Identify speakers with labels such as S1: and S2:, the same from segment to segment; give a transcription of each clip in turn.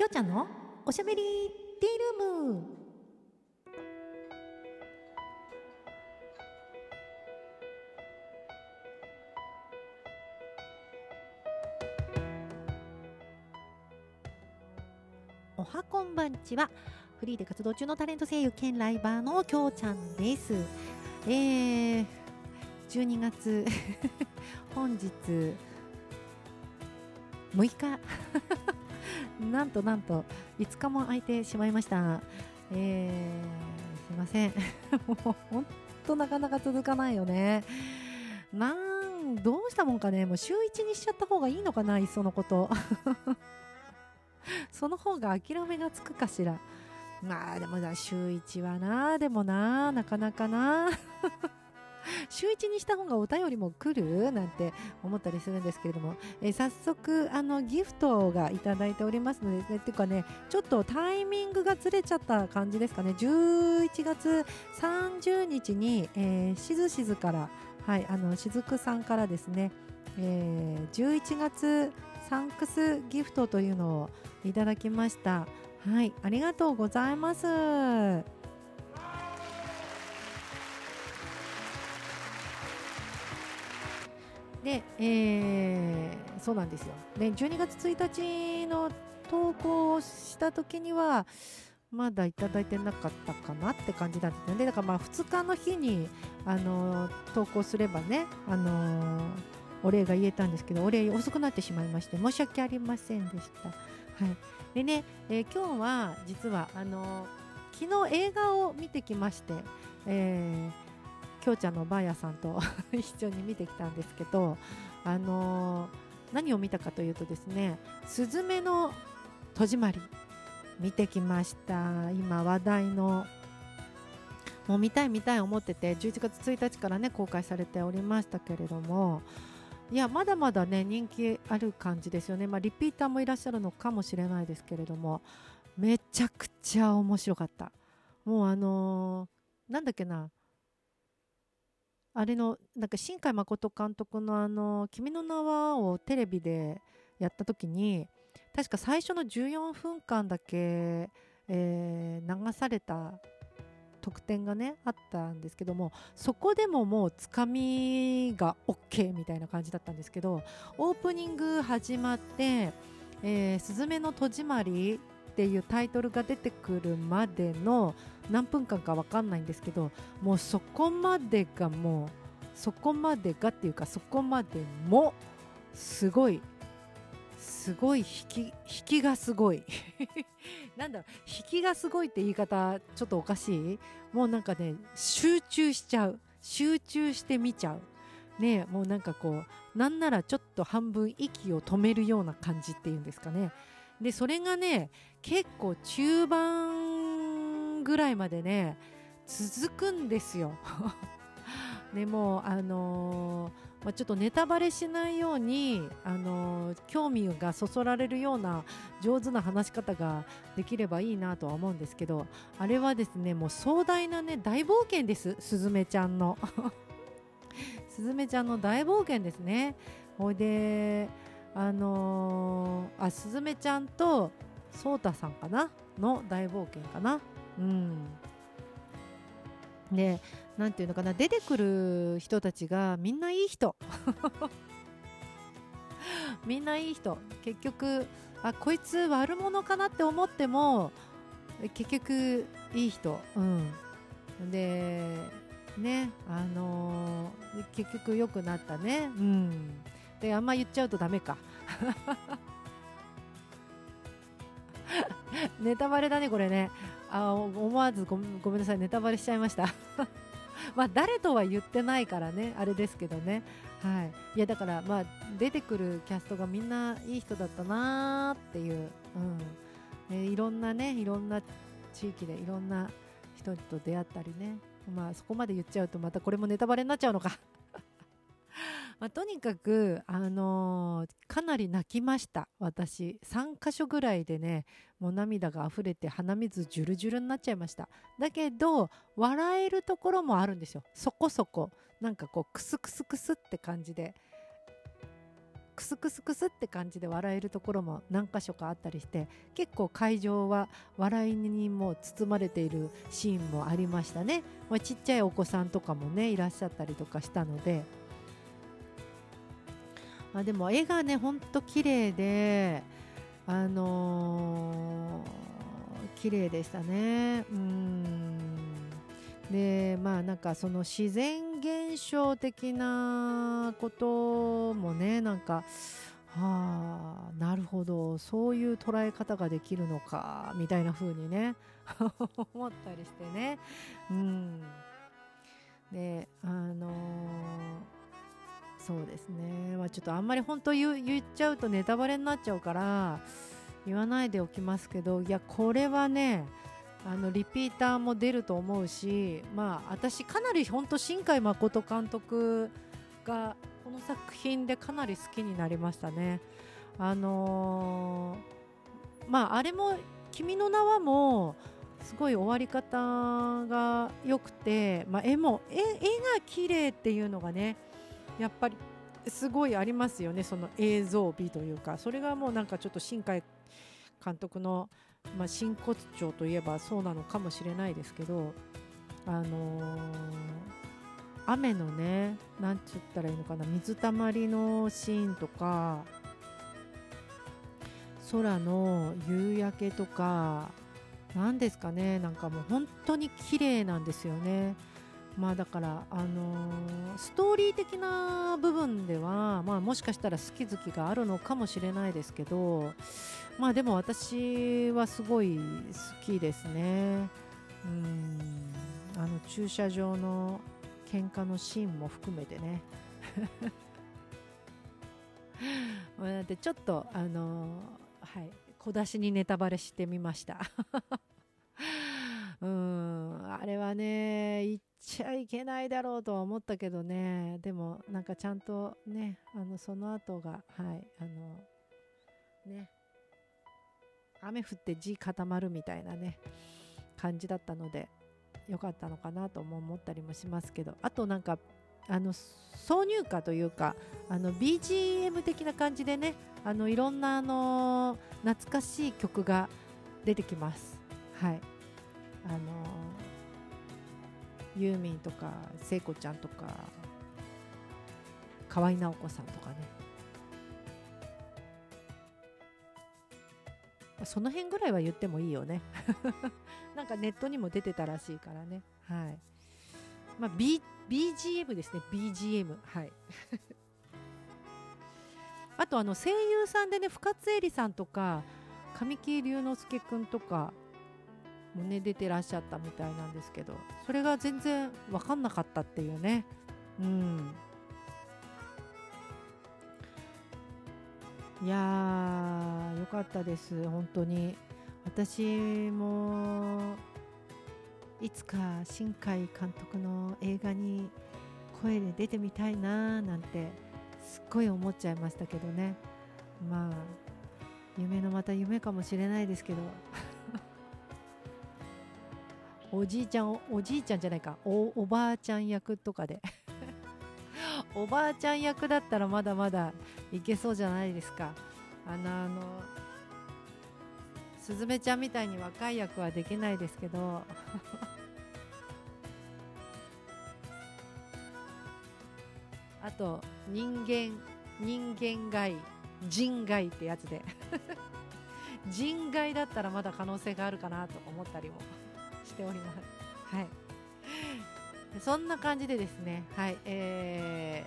S1: きょうちゃんのおしゃべりティールーム。おはこんばんちは。フリーで活動中のタレント声優兼ライバーのきょうちゃんです。えー、12月 本日6日。なんとなんと5日も空いてしまいました。えー、すいません。もうほんとなかなか続かないよね。なんどうしたもんかね。もう週1にしちゃった方がいいのかないっそのこと。その方が諦めがつくかしら。まあでも週1はな。でもななかなかな。週1にした方がお便りも来る？なんて思ったりするんですけれども、えー、早速あのギフトがいただいておりますので、ね、っていうかねちょっとタイミングがずれちゃった感じですかね。11月30日に、えー、しずしずからはいあのしずくさんからですね、えー、11月サンクスギフトというのをいただきました。はいありがとうございます。で、えー、そうなんですよ。で12月1日の投稿をした時にはまだいただいてなかったかなって感じなんですよね。だからまあ2日の日にあの投稿すればねあのお礼が言えたんですけどお礼遅くなってしまいまして申し訳ありませんでした。はい、でね、えー、今日は実はあの昨日映画を見てきまして、えー、きょうちゃんのばあやさんと 一緒に見てきたんですけど、あのー、何を見たかというとですね「すずめの戸締まり」見てきました。今話題のもう見たい見たい思ってて11月1日からね公開されておりましたけれどもいやまだまだね人気ある感じですよね、まあ、リピーターもいらっしゃるのかもしれないですけれどもめちゃくちゃ面白かった。もうあのー、なんだっけなあれのなんか新海誠監督のあの「君の名は」をテレビでやった時に確か最初の14分間だけ、えー、流された特典がねあったんですけどもそこでももうつかみが OK みたいな感じだったんですけどオープニング始まって「えー、すずめの戸締まり」っていうタイトルが出てくるまでの何分間か分かんないんですけどもうそこまでがもうそこまでがっていうかそこまでもすごいすごい引き引きがすごい。なんだろう引きがすごいって言い方ちょっとおかしい？もうなんかね集中しちゃう。集中して見ちゃう。ねもうなんかこうなんならちょっと半分息を止めるような感じっていうんですかね。でそれがね結構中盤ぐらいまでね続くんですよ。でもあのーまあ、ちょっとネタバレしないように、あの興味がそそられるような上手な話し方ができればいいなとは思うんですけどあれはですねもう壮大な、ね、大冒険ですすずめちゃんの。すずめちゃんの大冒険ですね。ほいであのー、あすずめちゃんとそうたさんかなの大冒険かな。うん。で何て言うのかな出てくる人たちがみんないい人。みんないい人。結局あこいつ悪者かなって思っても結局いい人。うん。でねあのー、結局良くなったね。うん。であんま言っちゃうとダメか。ネタバレだねこれね。あ思わずごめんなさい。ネタバレしちゃいました。まあ誰とは言ってないからね。あれですけどね。はい。いやだからまあ出てくるキャストがみんないい人だったなーっていう、うん、いろんなねいろんな地域でいろんな人と出会ったりね。まあそこまで言っちゃうとまたこれもネタバレになっちゃうのか。まあ、とにかく、あのー、かなり泣きました。私3箇所ぐらいでねもう涙が溢れて鼻水ジュルジュルになっちゃいました。だけど笑えるところもあるんですよ。そこそこ。なんかこうクスクスクスって感じで。クスクスクスって感じで笑えるところも何箇所かあったりして結構会場は笑いにも包まれているシーンもありましたね、まあ、ちっちゃいお子さんとかもねいらっしゃったりとかしたので。あでも絵がねほんと綺麗であのー、綺麗でしたね。うん。でまあなんかその自然現象的なこともねなんかはあなるほど。そういう捉え方ができるのかみたいな風にね 思ったりしてね。うん。であのー、そうですねまあちょっとあんまり本当言言っちゃうとネタバレになっちゃうから言わないでおきますけどいやこれはねあのリピーターも出ると思うし、まあ、私かなり本当新海誠監督がこの作品でかなり好きになりましたね。あのー、まああれも「君の名は」もすごい終わり方が良くて、まあ、絵も絵絵が綺麗っていうのがねやっぱりすごいありますよねその映像美というかそれがもうなんかちょっと新海監督のまあ、真骨頂といえばそうなのかもしれないですけど、あのー、雨のねなんて言ったらいいのかな水たまりのシーンとか空の夕焼けとか何ですかねなんかもう本当に綺麗なんですよね。まあだから、あのー、ストーリー的な部分では、まあ、もしかしたら好き好きがあるのかもしれないですけどまあでも私はすごい好きですね。うん。あの駐車場の喧嘩のシーンも含めてね。でちょっとあのー、はい小出しにネタバレしてみました。うん。あれはねちゃいけないだろうとは思ったけどね。でもなんかちゃんとねあのその後がはいあのね。雨降って地固まるみたいなね感じだったので良かったのかなとも思ったりもしますけど。あとなんかあの挿入歌というかあの BGM 的な感じでねあのいろんなあの懐かしい曲が出てきます。はい。あのユーミンとか聖子ちゃんとか河合直子さんとかね。その辺ぐらいは言ってもいいよね。なんかネットにも出てたらしいからね。はい。まあ、B、BGM ですね。BGM はい。あとあの声優さんでね深津絵里さんとか神木隆之介君とかもね出てらっしゃったみたいなんですけどそれが全然分かんなかったっていうね。うん。いやーよかったです。本当に。私もいつか新海監督の映画に声で出てみたいなーなんてすっごい思っちゃいましたけどね。まあ夢のまた夢かもしれないですけど。おじいちゃんおじいちゃんじゃないか。おおばあちゃん役とかで。おばあちゃん役だったらまだまだいけそうじゃないですか。あのあのすずめちゃんみたいに若い役はできないですけど。あと人間人間街人外ってやつで。人外だったらまだ可能性があるかなと思ったりも。しております。はい。そんな感じでですね、はい、え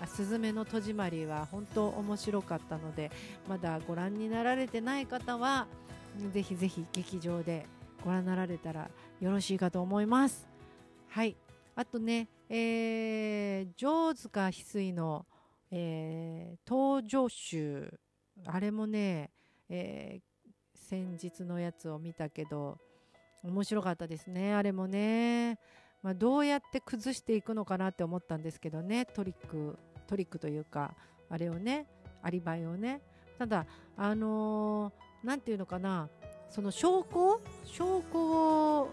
S1: ー、すずめの戸締まりは本当面白かったので、まだご覧になられてない方は、ぜひぜひ劇場でご覧になられたらよろしいかと思います。はい。あとね、えー、上手か翡翠の、えー、登場集、あれもね、えー、先日のやつを見たけど、面白かったですねあれもね、まあ、どうやって崩していくのかなって思ったんですけどねトリックトリックというかあれをねアリバイをね。ただあの何、ー、て言うのかなその証拠証拠を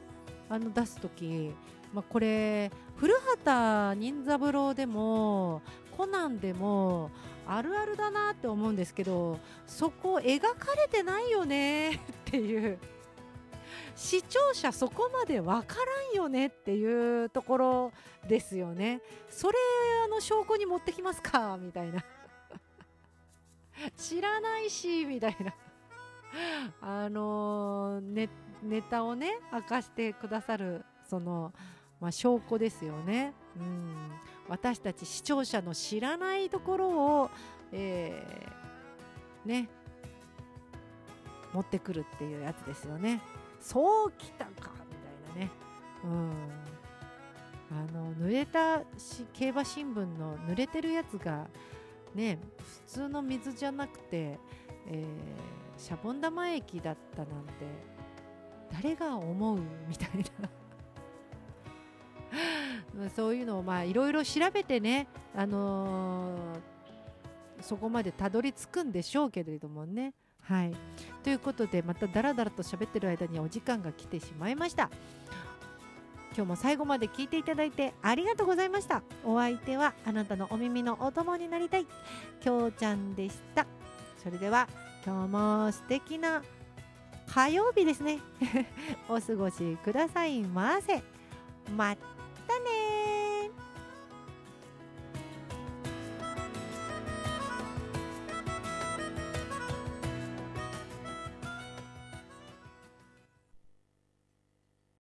S1: あの出す時、まあ、これ古畑任三郎でもコナンでもあるあるだなって思うんですけどそこ描かれてないよねっていう。視聴者そこまで分からんよねっていうところですよね。それあの証拠に持ってきますか？みたいな。知らないしみたいな。あのネネタをね明かしてくださるその、まあ、証拠ですよね、うん、私たち視聴者の知らないところを、えー、ね持ってくるっていうやつですよね。そうきたかみたいなね。うん。あの濡れたし競馬新聞の濡れてるやつがね普通の水じゃなくて、えー、シャボン玉液だったなんて誰が思う？みたいな。そういうのをまあいろいろ調べてね、あのー、そこまでたどり着くんでしょうけれどもね。はい、ということでまただらだらと喋ってる間にお時間が来てしまいました。今日も最後まで聞いていただいてありがとうございました。お相手はあなたのお耳のお供になりたい。きょうちゃんでした。それでは今日も素敵な火曜日ですね。お過ごしくださいませ。また。